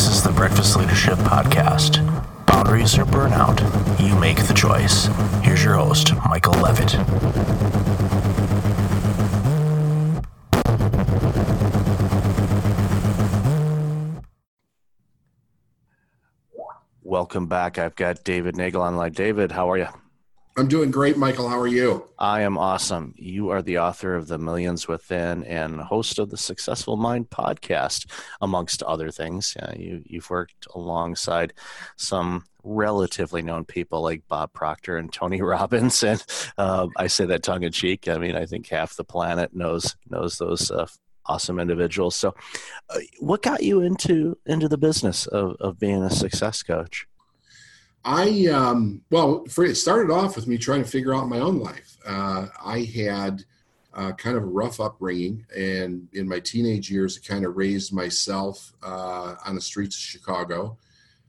This is the Breakfast Leadership Podcast. Boundaries or burnout, you make the choice. Here's your host, Michael Levitt. Welcome back. I've got David Neagle online. David, how are you? I'm doing great, Michael. How are you? I am awesome. You are the author of The Millions Within and host of the Successful Mind podcast, amongst other things. You, you've worked alongside some relatively known people like Bob Proctor and Tony Robbins, and uh, I say that tongue in cheek. I mean, I think half the planet knows knows those uh, awesome individuals. So, uh, what got you into into the business of, of being a success coach? I um, well, for, it started off with me trying to figure out my own life. Uh, I had uh, kind of a rough upbringing, and in my teenage years, I kind of raised myself uh, on the streets of Chicago.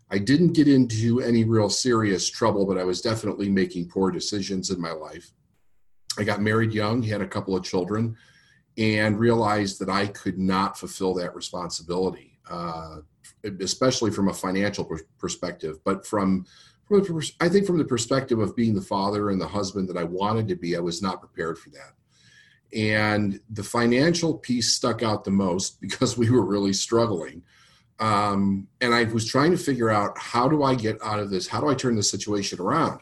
I didn't get into any real serious trouble, but I was definitely making poor decisions in my life. I got married young, had a couple of children, and realized that I could not fulfill that responsibility. Uh, especially from a financial perspective, but from, I think from the perspective of being the father and the husband that I wanted to be, I was not prepared for that. And the financial piece stuck out the most because we were really struggling. Um, and I was trying to figure out how do I get out of this? How do I turn the situation around?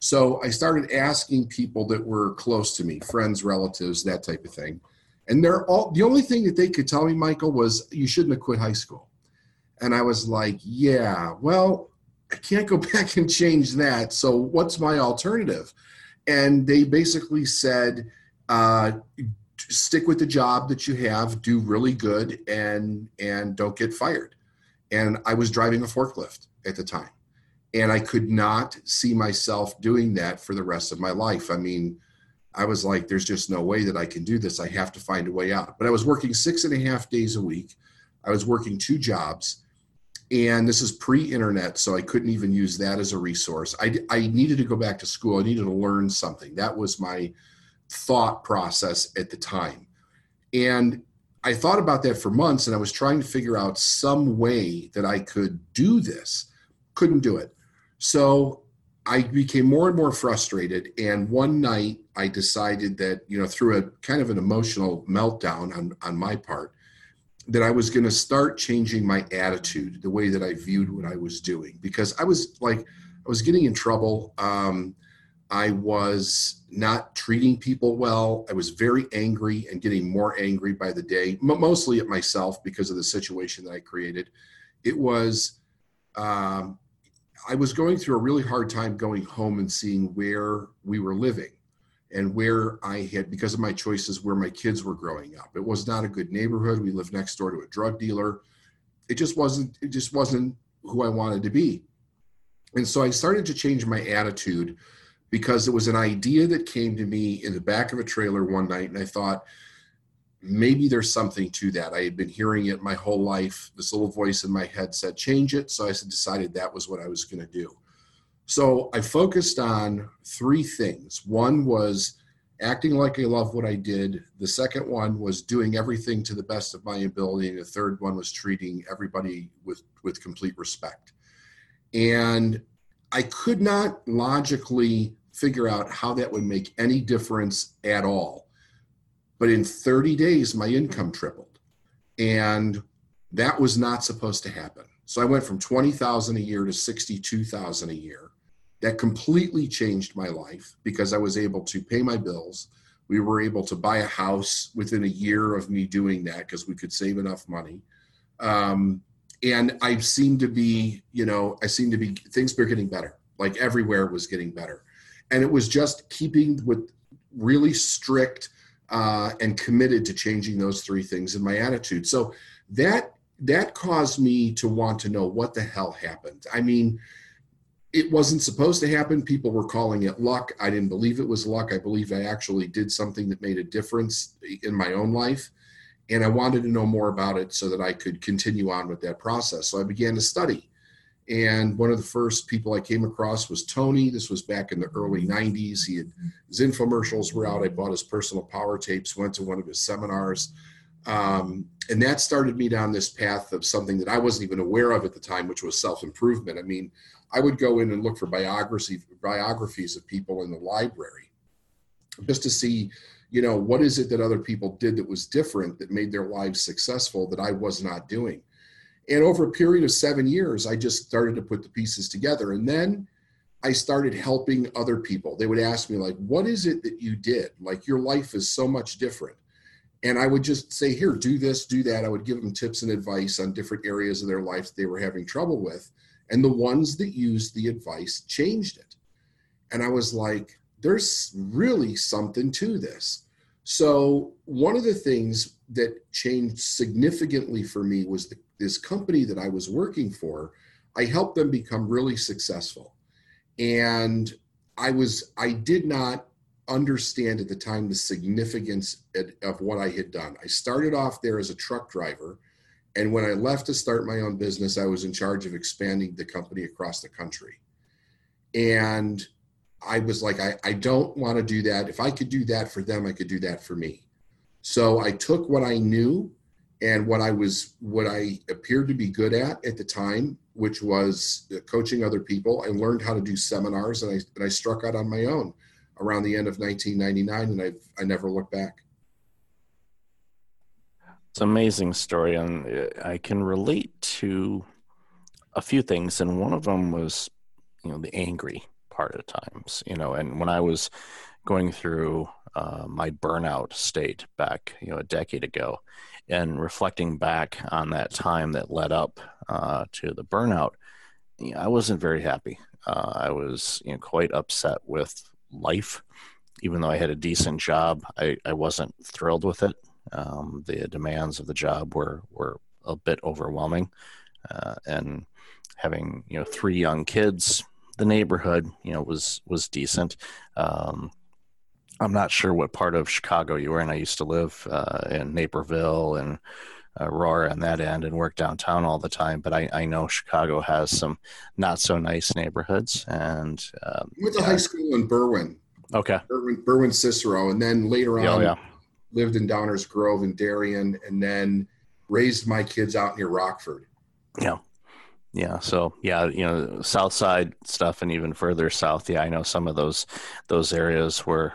So I started asking people that were close to me, friends, relatives, that type of thing. And they're all the only thing that they could tell me, Michael, was you shouldn't have quit high school. And I was like, yeah, well, I can't go back and change that. So what's my alternative? And they basically said, uh, stick with the job that you have, do really good, and and don't get fired. And I was driving a forklift at the time, and I could not see myself doing that for the rest of my life. I mean, I was like, there's just no way that I can do this. I have to find a way out. But I was working six and a half days a week. I was working two jobs and this is pre-internet so i couldn't even use that as a resource. I, I needed to go back to school. I needed to learn something. That was my thought process at the time. And i thought about that for months and i was trying to figure out some way that i could do this. Couldn't do it. So i became more and more frustrated and one night i decided that you know through a kind of an emotional meltdown on, on my part that I was going to start changing my attitude, the way that I viewed what I was doing, because I was like, I was getting in trouble. Um, I was not treating people well. I was very angry and getting more angry by the day, mostly at myself because of the situation that I created. It was, um, I was going through a really hard time going home and seeing where we were living and where I had, because of my choices, where my kids were growing up. It was not a good neighborhood. We lived next door to a drug dealer. It just wasn't, it just wasn't who I wanted to be. And so I started to change my attitude because it was an idea that came to me in the back of a trailer one night. And I thought, maybe there's something to that. I had been hearing it my whole life. This little voice in my head said, change it. So I decided that was what I was going to do. So I focused on three things. One was acting like I love what I did. The second one was doing everything to the best of my ability. And the third one was treating everybody with, with complete respect. And I could not logically figure out how that would make any difference at all. But in 30 days, my income tripled. And that was not supposed to happen. So I went from 20,000 a year to 62,000 a year that completely changed my life because I was able to pay my bills. We were able to buy a house within a year of me doing that because we could save enough money. Um, and I seem to be, you know, I seem to be, things were getting better. Like everywhere was getting better. And it was just keeping with really strict uh, and committed to changing those three things in my attitude. So that that caused me to want to know what the hell happened. I mean, it wasn't supposed to happen. People were calling it luck. I didn't believe it was luck. I believe I actually did something that made a difference in my own life. And I wanted to know more about it so that I could continue on with that process. So I began to study. And one of the first people I came across was Tony. This was back in the early 90s. He had his infomercials were out. I bought his personal power tapes, went to one of his seminars, Um, and that started me down this path of something that I wasn't even aware of at the time, which was self improvement. I mean, I would go in and look for biography, biographies of people in the library just to see, you know, what is it that other people did that was different that made their lives successful that I was not doing. And over a period of seven years, I just started to put the pieces together. And then I started helping other people. They would ask me, like, what is it that you did? Like, your life is so much different. And I would just say, here, do this, do that. I would give them tips and advice on different areas of their life they were having trouble with. And the ones that used the advice changed it. And I was like, there's really something to this. So, one of the things that changed significantly for me was the, this company that I was working for. I helped them become really successful. And I was, I did not understand at the time the significance of what I had done. I started off there as a truck driver and when I left to start my own business, I was in charge of expanding the company across the country. And I was like, I, I don't want to do that. If I could do that for them, I could do that for me. So I took what I knew and what I was, what I appeared to be good at at the time, which was uh, coaching other people. I learned how to do seminars and I, and I struck out on my own around the end of 1999 and I've, I never looked back. It's an amazing story, and uh, I can relate to a few things. And one of them was, you know, the angry part of times. You know, and when I was going through uh, my burnout state back, you know, a decade ago, and reflecting back on that time that led up uh, to the burnout, you know, I wasn't very happy. Uh, I was, you know, quite upset with life. Even though I had a decent job, I, I wasn't thrilled with it. Um, the demands of the job were were a bit overwhelming, uh, and having you know three young kids, the neighborhood you know was was decent. Um, I'm not sure what part of Chicago you were in. I used to live uh, in Naperville and Aurora on that end and work downtown all the time. But I, I know Chicago has some not so nice neighborhoods. And um, went to yeah. high school in Berwyn. Okay. Berwyn, Berwyn Cicero, and then later oh, on, oh, yeah lived in Downers Grove and Darien, and then raised my kids out near Rockford. Yeah. Yeah. So yeah, you know, South Side stuff and even further south. Yeah, I know some of those those areas were,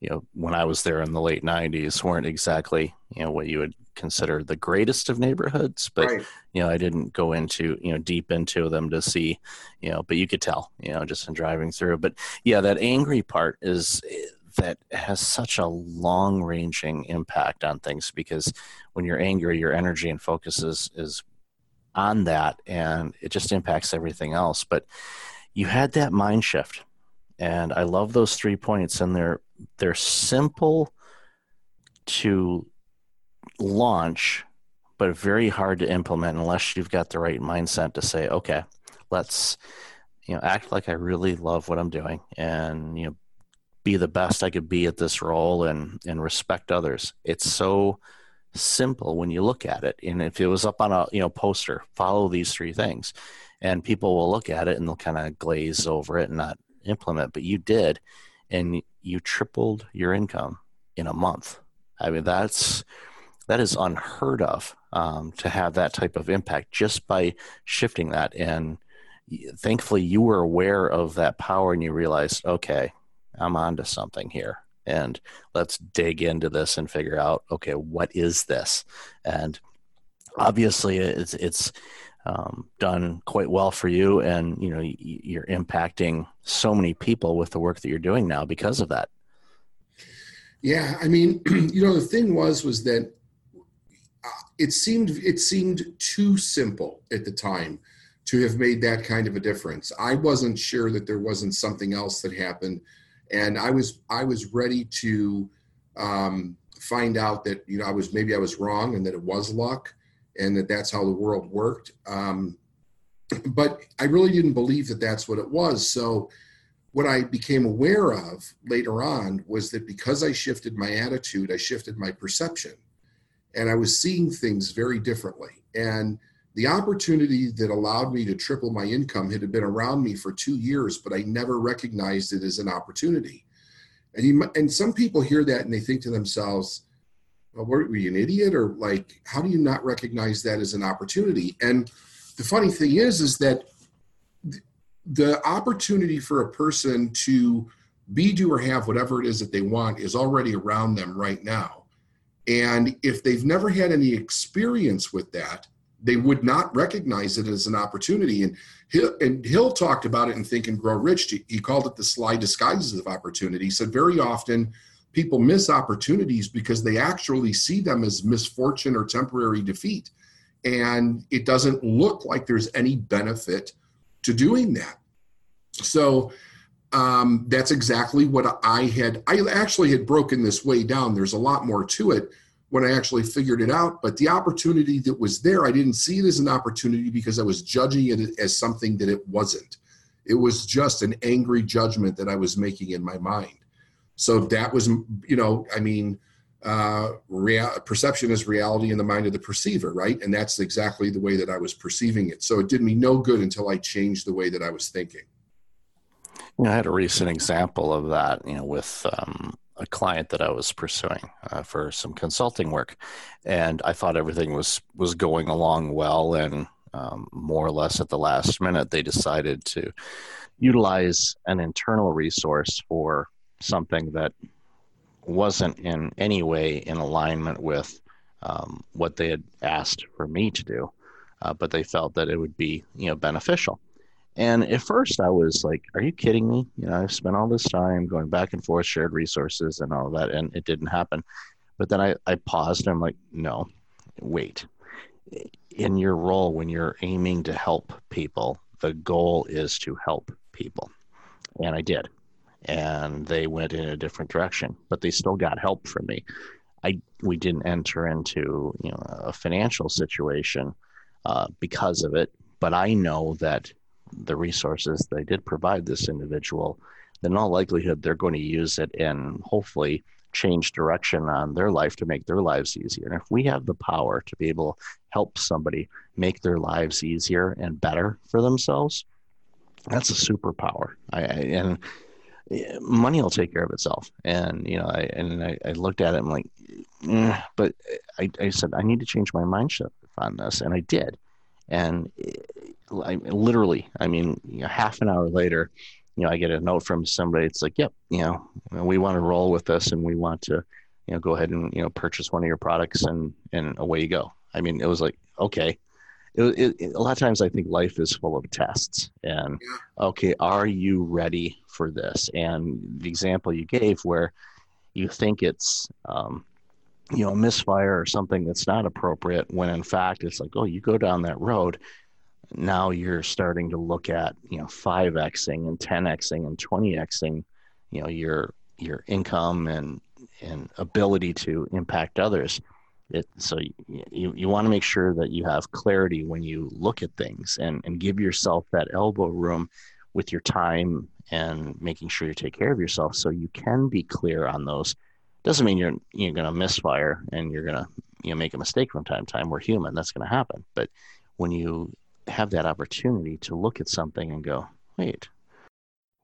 you know, when I was there in the late nineties weren't exactly, you know, what you would consider the greatest of neighborhoods. But right. you know, I didn't go into, you know, deep into them to see, you know, but you could tell, you know, just in driving through. But yeah, that angry part is that has such a long ranging impact on things because when you're angry, your energy and focus is, is on that and it just impacts everything else. But you had that mind shift. And I love those three points, and they're they're simple to launch, but very hard to implement unless you've got the right mindset to say, okay, let's you know act like I really love what I'm doing, and you know be the best I could be at this role and and respect others. It's so simple when you look at it. And if it was up on a you know poster, follow these three things, and people will look at it and they'll kind of glaze over it and not implement. But you did, and you tripled your income in a month. I mean that's that is unheard of um, to have that type of impact just by shifting that and thankfully you were aware of that power and you realized okay I'm onto something here. And let's dig into this and figure out, okay, what is this? And obviously, it's it's um, done quite well for you, and you know you're impacting so many people with the work that you're doing now because of that. Yeah, I mean, you know, the thing was was that uh, it seemed it seemed too simple at the time to have made that kind of a difference. I wasn't sure that there wasn't something else that happened and I was I was ready to um, find out that you know I was maybe I was wrong and that it was luck and that that's how the world worked. Um, but I really didn't believe that that's what it was. So what I became aware of later on was that because I shifted my attitude, I shifted my perception, and I was seeing things very differently. And the opportunity that allowed me to triple my income had been around me for two years, but I never recognized it as an opportunity. And you, and some people hear that and they think to themselves, well, were you an idiot? Or like how do you not recognize that as an opportunity? And the funny thing is is that the opportunity for a person to be do or have whatever it is that they want is already around them right now. And if they've never had any experience with that they would not recognize it as an opportunity and Hill, and Hill talked about it in Think and Grow Rich. He called it the sly disguises of opportunity. He said very often people miss opportunities because they actually see them as misfortune or temporary defeat. And it doesn't look like there's any benefit to doing that. So um, that's exactly what I had. I actually had broken this way down. There's a lot more to it when I actually figured it out. But the opportunity that was there, I didn't see it as an opportunity because I was judging it as something that it wasn't. It was just an angry judgment that I was making in my mind. So that was, you know, I mean, uh, perception is reality in the mind of the perceiver, right? And that's exactly the way that I was perceiving it. So it did me no good until I changed the way that I was thinking. You know, I had a recent example of that, you know, with um, a client that I was pursuing uh, for some consulting work, and I thought everything was was going along well, and um, more or less at the last minute, they decided to utilize an internal resource for something that wasn't in any way in alignment with um, what they had asked for me to do, uh, but they felt that it would be you know beneficial. And at first, I was like, "Are you kidding me?" You know, I've spent all this time going back and forth, shared resources, and all that, and it didn't happen. But then I, I paused and I'm like, "No, wait. In your role, when you're aiming to help people, the goal is to help people." And I did, and they went in a different direction, but they still got help from me. I we didn't enter into you know a financial situation uh, because of it, but I know that the resources they did provide this individual, then in all likelihood they're going to use it and hopefully change direction on their life to make their lives easier. And if we have the power to be able to help somebody make their lives easier and better for themselves, that's a superpower. I, I and money will take care of itself. And you know, I and I, I looked at it. I'm like, mm, but I, I said I need to change my mindset on this, and I did. And I, literally, I mean, you know, half an hour later, you know, I get a note from somebody. It's like, yep, you know, we want to roll with this, and we want to, you know, go ahead and you know purchase one of your products, and and away you go. I mean, it was like, okay. It, it, a lot of times, I think life is full of tests, and okay, are you ready for this? And the example you gave, where you think it's um, you know, misfire or something that's not appropriate when in fact it's like, oh, you go down that road now you're starting to look at you know 5xing and 10xing and 20xing you know your your income and and ability to impact others. It, so you, you want to make sure that you have clarity when you look at things and, and give yourself that elbow room with your time and making sure you take care of yourself so you can be clear on those. Doesn't mean you're you're going to misfire and you're going to you know make a mistake from time to time. We're human. That's going to happen. But when you have that opportunity to look at something and go, wait,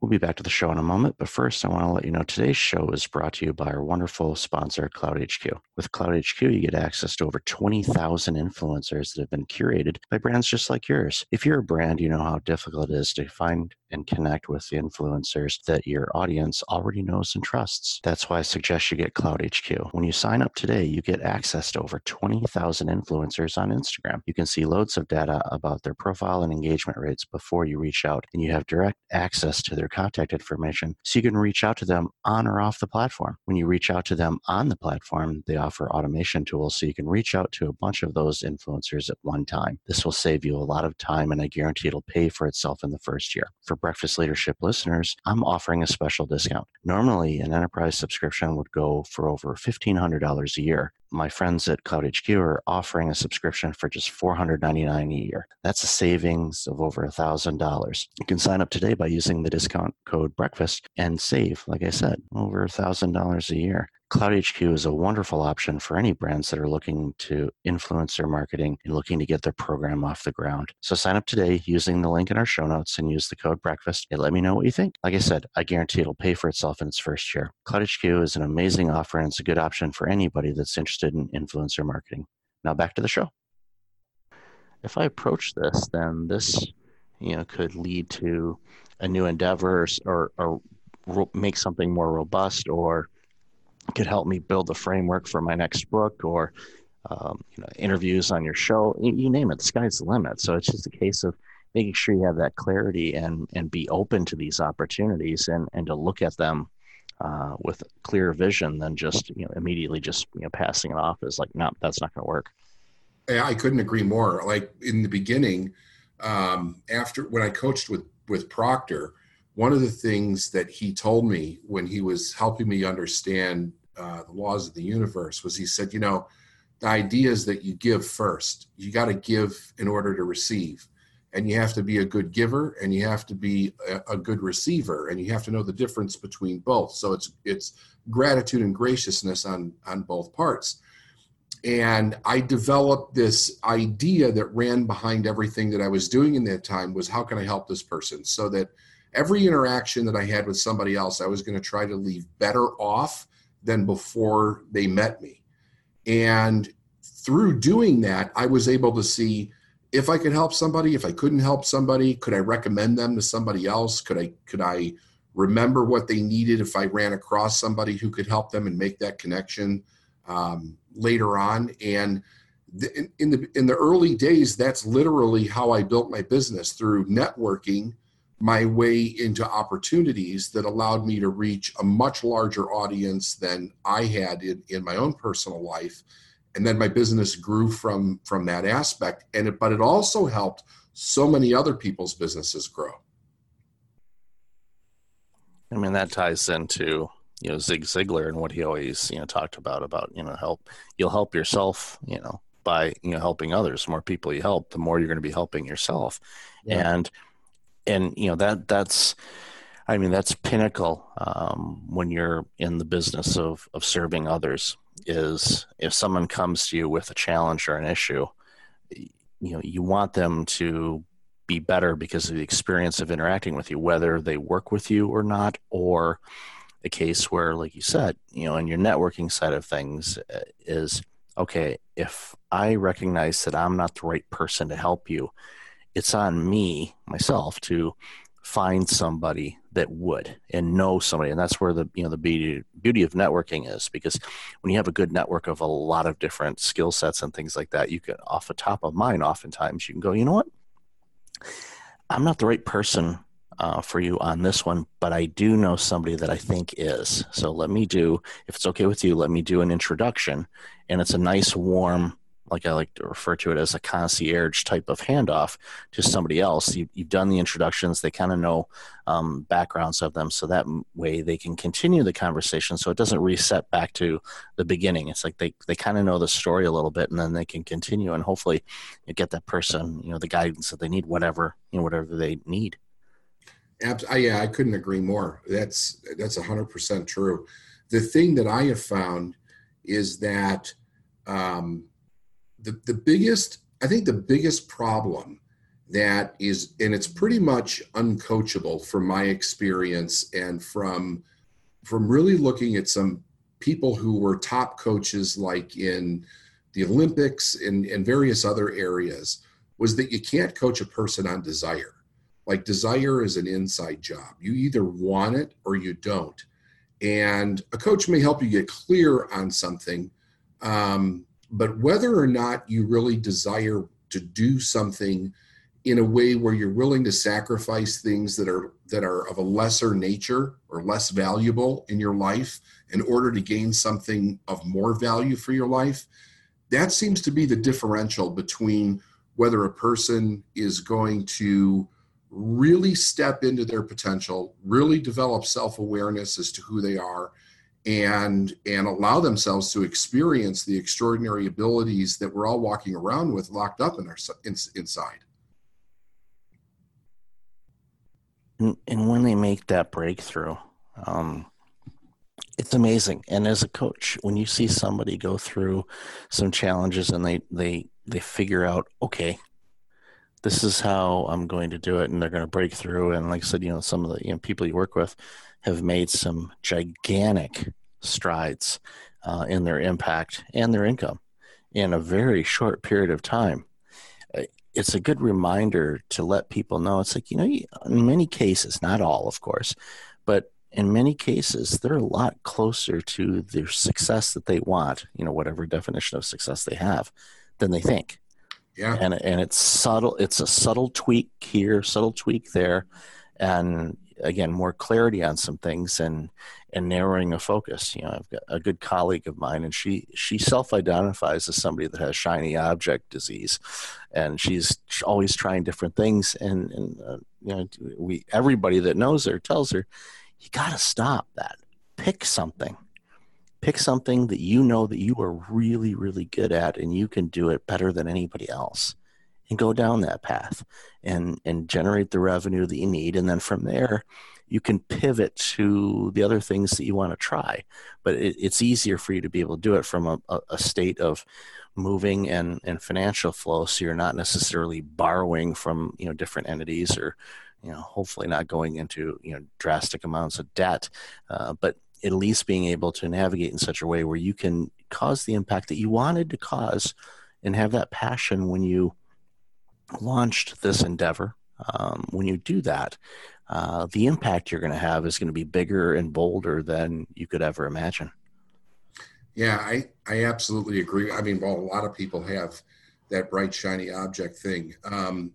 We'll be back to the show in a moment, but first, I want to let you know today's show is brought to you by our wonderful sponsor, CloutHQ. With CloutHQ, you get access to over 20,000 influencers that have been curated by brands just like yours. If you're a brand, you know how difficult it is to find and connect with the influencers that your audience already knows and trusts. That's why I suggest you get CloutHQ. When you sign up today, you get access to over 20,000 influencers on Instagram. You can see loads of data about their profile and engagement rates before you reach out, and you have direct access to their contact information so you can reach out to them on or off the platform. When you reach out to them on the platform, they offer automation tools so you can reach out to a bunch of those influencers at one time. This will save you a lot of time and I guarantee it'll pay for itself in the first year. For Breakfast Leadership listeners, I'm offering a special discount. Normally, an enterprise subscription would go for over $1,500 a year my friends at CloutHQ are offering a subscription for just $499 a year. That's a savings of over $1,000. You can sign up today by using the discount code breakfast and save, like I said, over $1,000 a year. CloutHQ is a wonderful option for any brands that are looking to influence their marketing and looking to get their program off the ground. So sign up today using the link in our show notes and use the code breakfast and let me know what you think. Like I said, I guarantee it'll pay for itself in its first year. CloutHQ is an amazing offer and it's a good option for anybody that's interested in influencer marketing. Now back to the show. If I approach this, then this you know could lead to a new endeavor or, or, or make something more robust or could help me build the framework for my next book or um, you know, interviews on your show. You, name it, the sky's the limit. So it's just a case of making sure you have that clarity and and be open to these opportunities and and to look at them uh, with clear vision than just you know immediately just you know passing it off as like no that's not going to work. I couldn't agree more. Like in the beginning, um, after when I coached with with Proctor, one of the things that he told me when he was helping me understand uh, the laws of the universe was he said, you know, the idea is that you give first. You got to give in order to receive. And you have to be a good giver and you have to be a, a good receiver and you have to know the difference between both. So it's it's gratitude and graciousness on on both parts. And I developed this idea that ran behind everything that I was doing in that time was how can I help this person so that every interaction that I had with somebody else, I was going to try to leave better off than before they met me. And through doing that, I was able to see if I could help somebody, if I couldn't help somebody, could I recommend them to somebody else? Could I could I remember what they needed if I ran across somebody who could help them and make that connection um, later on? And the, in the in the early days, that's literally how I built my business through networking my way into opportunities that allowed me to reach a much larger audience than I had in, in my own personal life. And then my business grew from from that aspect. And it, but it also helped so many other people's businesses grow. I mean that ties into you know Zig Ziglar and what he always you know talked about about you know help you'll help yourself you know by you know helping others. The more people you help, the more you're going to be helping yourself. Yeah. And and you know that that's i mean that's pinnacle um, when you're in the business of of serving others is if someone comes to you with a challenge or an issue you know you want them to be better because of the experience of interacting with you whether they work with you or not or a case where like you said you know in your networking side of things uh, is okay if i recognize that i'm not the right person to help you it's on me myself to find somebody that would and know somebody. And that's where the you know the beauty beauty of networking is because when you have a good network of a lot of different skill sets and things like that you can off the top of mind oftentimes you can go you know what? I'm not the right person uh, for you on this one but i do know somebody that i think is. So let me do if it's okay with you let me do an introduction. And it's a nice warm like I like to refer to it as a concierge type of handoff to somebody else. You, have done the introductions; they kind of know um, backgrounds of them, so that way they can continue the conversation. So it doesn't reset back to the beginning. It's like they they kind of know the story a little bit, and then they can continue, and hopefully, get that person, you know, the guidance that they need, whatever you know, whatever they need. Absolutely, yeah, I couldn't agree more. That's that's hundred percent true. The thing that I have found is that. Um, the, the biggest, I think the biggest problem that is, and it's pretty much uncoachable from my experience and from from really looking at some people who were top coaches like in the Olympics and, and various other areas was that you can't coach a person on desire. Like desire is an inside job. You either want it or you don't. And a coach may help you get clear on something, um, but whether or not you really desire to do something in a way where you're willing to sacrifice things that are that are of a lesser nature or less valuable in your life in order to gain something of more value for your life that seems to be the differential between whether a person is going to really step into their potential really develop self-awareness as to who they are and and allow themselves to experience the extraordinary abilities that we're all walking around with locked up in our in, inside and, when they make that breakthrough um, it's amazing. And as a coach, when you see somebody go through some challenges and they they they figure out, okay, this is how I'm going to do it, and they're going to break through. And like I said, you know, some of the you know people you work with have made some gigantic strides uh, in their impact and their income in a very short period of time. Uh, it's a good reminder to let people know. It's like you know, in many cases, not all, of course, but in many cases, they're a lot closer to the success that they want, you know, whatever definition of success they have, than they think. Yeah. And and it's subtle. It's a subtle tweak here, subtle tweak there, and again, more clarity on some things and and narrowing a focus. You know, I've got a good colleague of mine, and she she self-identifies as somebody that has shiny object disease, and she's always trying different things. And and uh, you know, we everybody that knows her tells her, you got to stop that. Pick something. Pick something that you know that you are really, really good at and you can do it better than anybody else and go down that path and, and generate the revenue that you need. And then from there, you can pivot to the other things that you want to try. But it, it's easier for you to be able to do it from a, a state of moving and, and financial flow. So you're not necessarily borrowing from, you know, different entities or, you know, hopefully not going into you know drastic amounts of debt, uh, but at least being able to navigate in such a way where you can cause the impact that you wanted to cause, and have that passion when you launched this endeavor. Um, when you do that, uh, the impact you're going to have is going to be bigger and bolder than you could ever imagine. Yeah, I, I absolutely agree. I mean, well, a lot of people have that bright, shiny object thing. Um,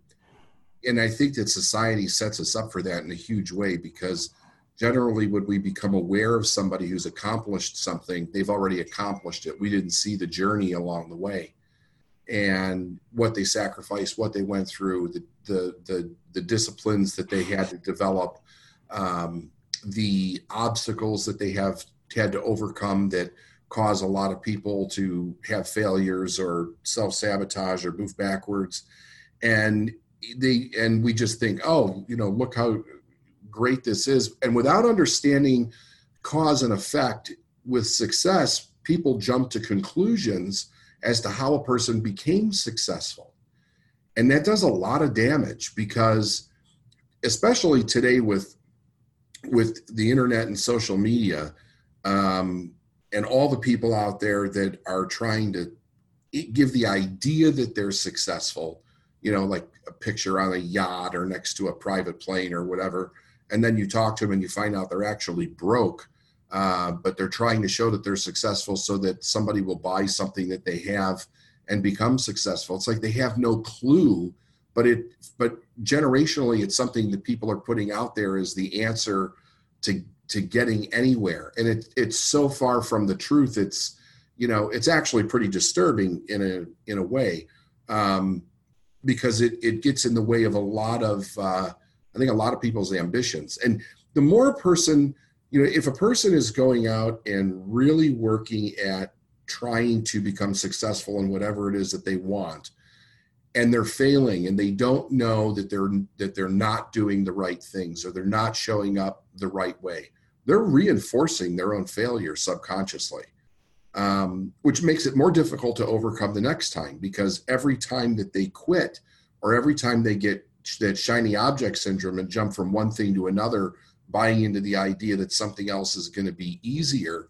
and I think that society sets us up for that in a huge way because generally when we become aware of somebody who's accomplished something, they've already accomplished it. We didn't see the journey along the way and what they sacrificed, what they went through, the the the, the disciplines that they had to develop, um, the obstacles that they have had to overcome that cause a lot of people to have failures or self sabotage or move backwards. And they and we just think, oh, you know, look how great this is, and without understanding cause and effect with success, people jump to conclusions as to how a person became successful, and that does a lot of damage because, especially today with with the internet and social media, um, and all the people out there that are trying to give the idea that they're successful you know, like a picture on a yacht or next to a private plane or whatever. And then you talk to them and you find out they're actually broke, uh, but they're trying to show that they're successful so that somebody will buy something that they have and become successful. It's like they have no clue, but it, but generationally, it's something that people are putting out there as the answer to to getting anywhere, and it it's so far from the truth. It's you know, it's actually pretty disturbing in a in a way. Um, because it, it gets in the way of a lot of uh, i think a lot of people's ambitions and the more a person you know if a person is going out and really working at trying to become successful in whatever it is that they want and they're failing and they don't know that they're that they're not doing the right things or they're not showing up the right way they're reinforcing their own failure subconsciously um, which makes it more difficult to overcome the next time because every time that they quit or every time they get that shiny object syndrome and jump from one thing to another, buying into the idea that something else is going to be easier,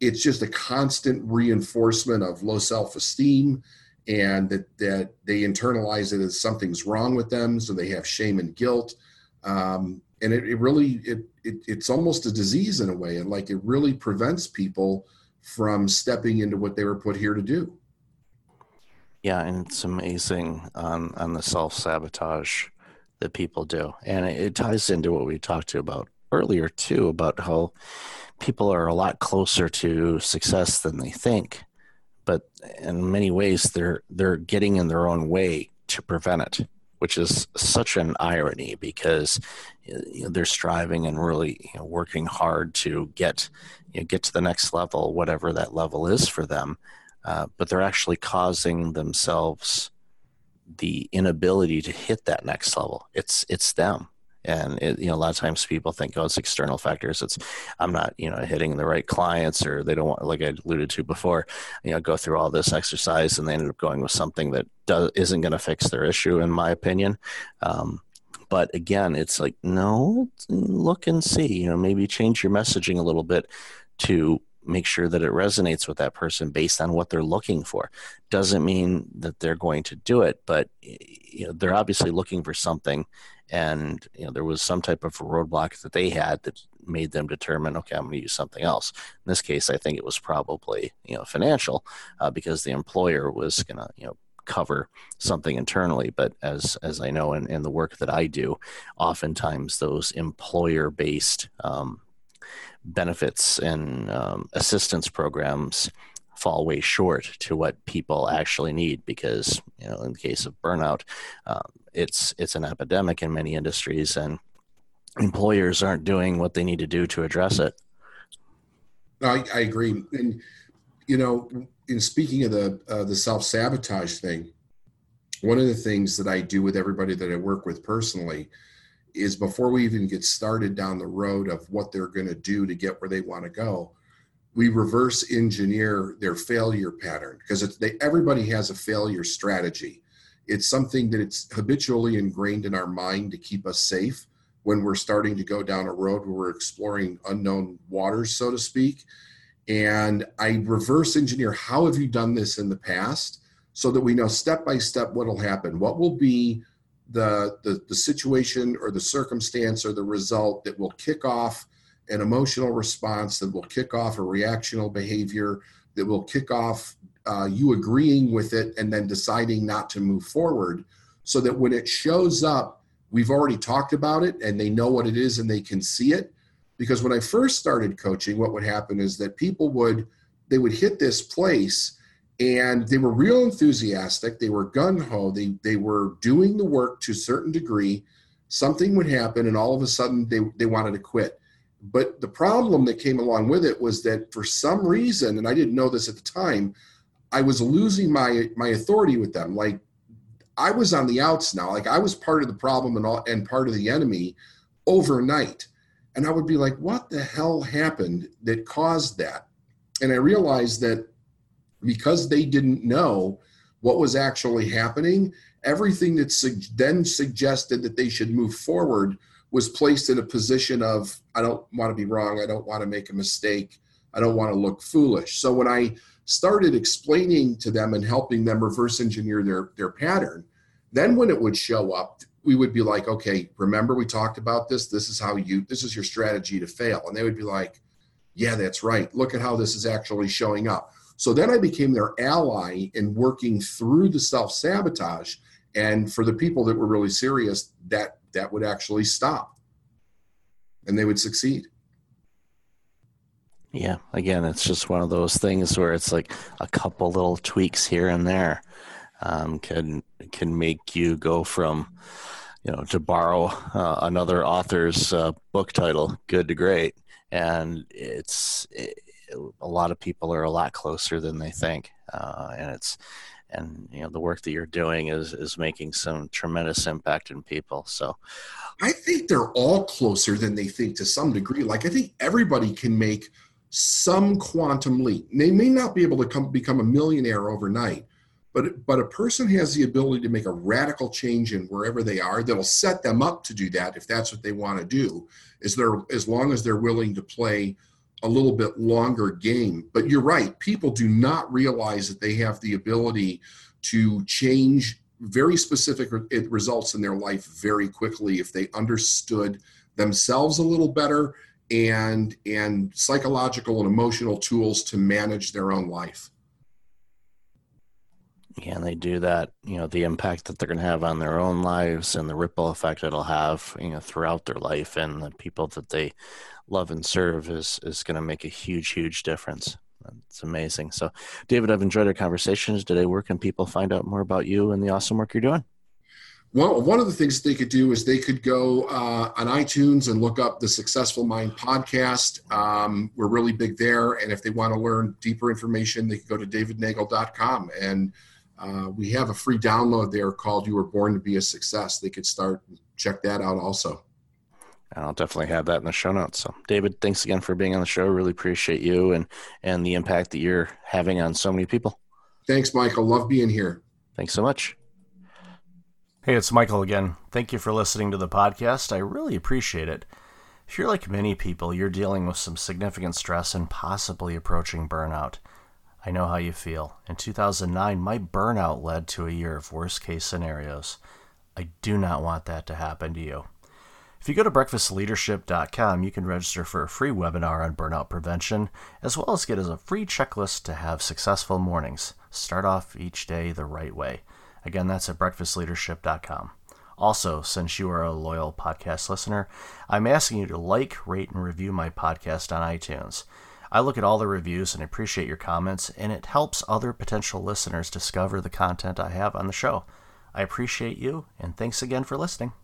it's just a constant reinforcement of low self esteem and that, that they internalize it as something's wrong with them. So they have shame and guilt. Um, and it, it really, it, it, it's almost a disease in a way. And like it really prevents people from stepping into what they were put here to do. Yeah, and it's amazing on on the self sabotage that people do, and it, it ties into what we talked to about earlier too about how people are a lot closer to success than they think, but in many ways they're they're getting in their own way to prevent it which is such an irony because you know, they're striving and really you know, working hard to get you know, get to the next level, whatever that level is for them. Uh, but they're actually causing themselves the inability to hit that next level. It's it's them, And it, you know, a lot of times people think, oh, it's external factors. It's I'm not, you know, hitting the right clients, or they don't want, like I alluded to before, you know, go through all this exercise, and they ended up going with something that does isn't going to fix their issue, in my opinion. Um, but again, it's like no, look and see. You know, maybe change your messaging a little bit to make sure that it resonates with that person based on what they're looking for. Doesn't mean that they're going to do it, but you know, they're obviously looking for something. And you know there was some type of roadblock that they had that made them determine okay i'm going to use something else. In this case i think it was probably you know financial uh, because the employer was going to you know cover something internally. But as as i know in, in the work that i do oftentimes those employer based um, benefits and um, assistance programs fall way short to what people actually need because you know in the case of burnout um, it's it's an epidemic in many industries and employers aren't doing what they need to do to address it. I, I agree. And you know in speaking of the uh, the self-sabotage thing one of the things that i do with everybody that i work with personally is before we even get started down the road of what they're going to do to get where they want to go we reverse engineer their failure pattern. Because everybody has a failure strategy. It's something that it's habitually ingrained in our mind to keep us safe when we're starting to go down a road where we're exploring unknown waters so to speak. And i reverse engineer how have you done this in the past? So that we know step by step what will happen. What will be the, the, the situation or the circumstance or the result that will kick off an emotional response that will kick off a reactional behavior that will kick off uh, you agreeing with it and then deciding not to move forward so that when it shows up we've already talked about it and they know what it is and they can see it. Because when i first started coaching what would happen is that people would they would hit this place and they were real enthusiastic. They were gun-ho they, they were doing the work to a certain degree. Something would happen and all of a sudden they, they wanted to quit. But the problem that came along with it was that for some reason and i didn't know this at the time i was losing my my authority with them. Like i was on the outs now. Like i was part of the problem and all and part of the enemy overnight. And i would be like what the hell happened that caused that? And i realized that because they didn't know what was actually happening, everything that su- then suggested that they should move forward was placed in a position of, I don't want to be wrong, I don't want to make a mistake, I don't want to look foolish. So when I started explaining to them and helping them reverse engineer their, their pattern, then when it would show up, we would be like, okay, remember we talked about this? This is how you, this is your strategy to fail. And they would be like, yeah, that's right. Look at how this is actually showing up. So then I became their ally in working through the self sabotage. And for the people that were really serious, that that would actually stop and they would succeed. Yeah, again, it's just one of those things where it's like a couple little tweaks here and there um, can can make you go from, you know, to borrow uh, another author's uh, book title, good to great, and it's it, a lot of people are a lot closer than they think, uh, and it's and you know the work that you're doing is is making some tremendous impact in people. So, I think they're all closer than they think to some degree. Like I think everybody can make some quantum leap. They may not be able to come become a millionaire overnight, but but a person has the ability to make a radical change in wherever they are that'll set them up to do that if that's what they want to do. Is there as long as they're willing to play a little bit longer game. But you're right, people do not realize that they have the ability to change very specific results in their life very quickly if they understood themselves a little better and and psychological and emotional tools to manage their own life yeah, and they do that, you know, the impact that they're going to have on their own lives and the ripple effect it'll have, you know, throughout their life and the people that they love and serve is is going to make a huge, huge difference. It's amazing. So, David, I've enjoyed our conversations today. Where can people find out more about you and the awesome work you're doing? Well, one of the things they could do is they could go uh, on iTunes and look up the Successful Mind podcast. Um, we're really big there. And if they want to learn deeper information, they could go to davidneagle.com. And uh, we have a free download there called You Were Born to Be a Success. They could start check that out also. And I'll definitely have that in the show notes. So, David, thanks again for being on the show. Really appreciate you and and the impact that you're having on so many people. Thanks, Michael. Love being here. Thanks so much. Hey, it's Michael again. Thank you for listening to the podcast. I really appreciate it. If you're like many people, you're dealing with some significant stress and possibly approaching burnout. I know how you feel. In 2009, my burnout led to a year of worst case scenarios. I do not want that to happen to you. If you go to breakfastleadership.com, you can register for a free webinar on burnout prevention, as well as get a free checklist to have successful mornings. Start off each day the right way. Again, that's at breakfastleadership.com. Also, since you are a loyal podcast listener, I'm asking you to like, rate, and review my podcast on iTunes. I look at all the reviews and appreciate your comments, and it helps other potential listeners discover the content I have on the show. I appreciate you, and thanks again for listening.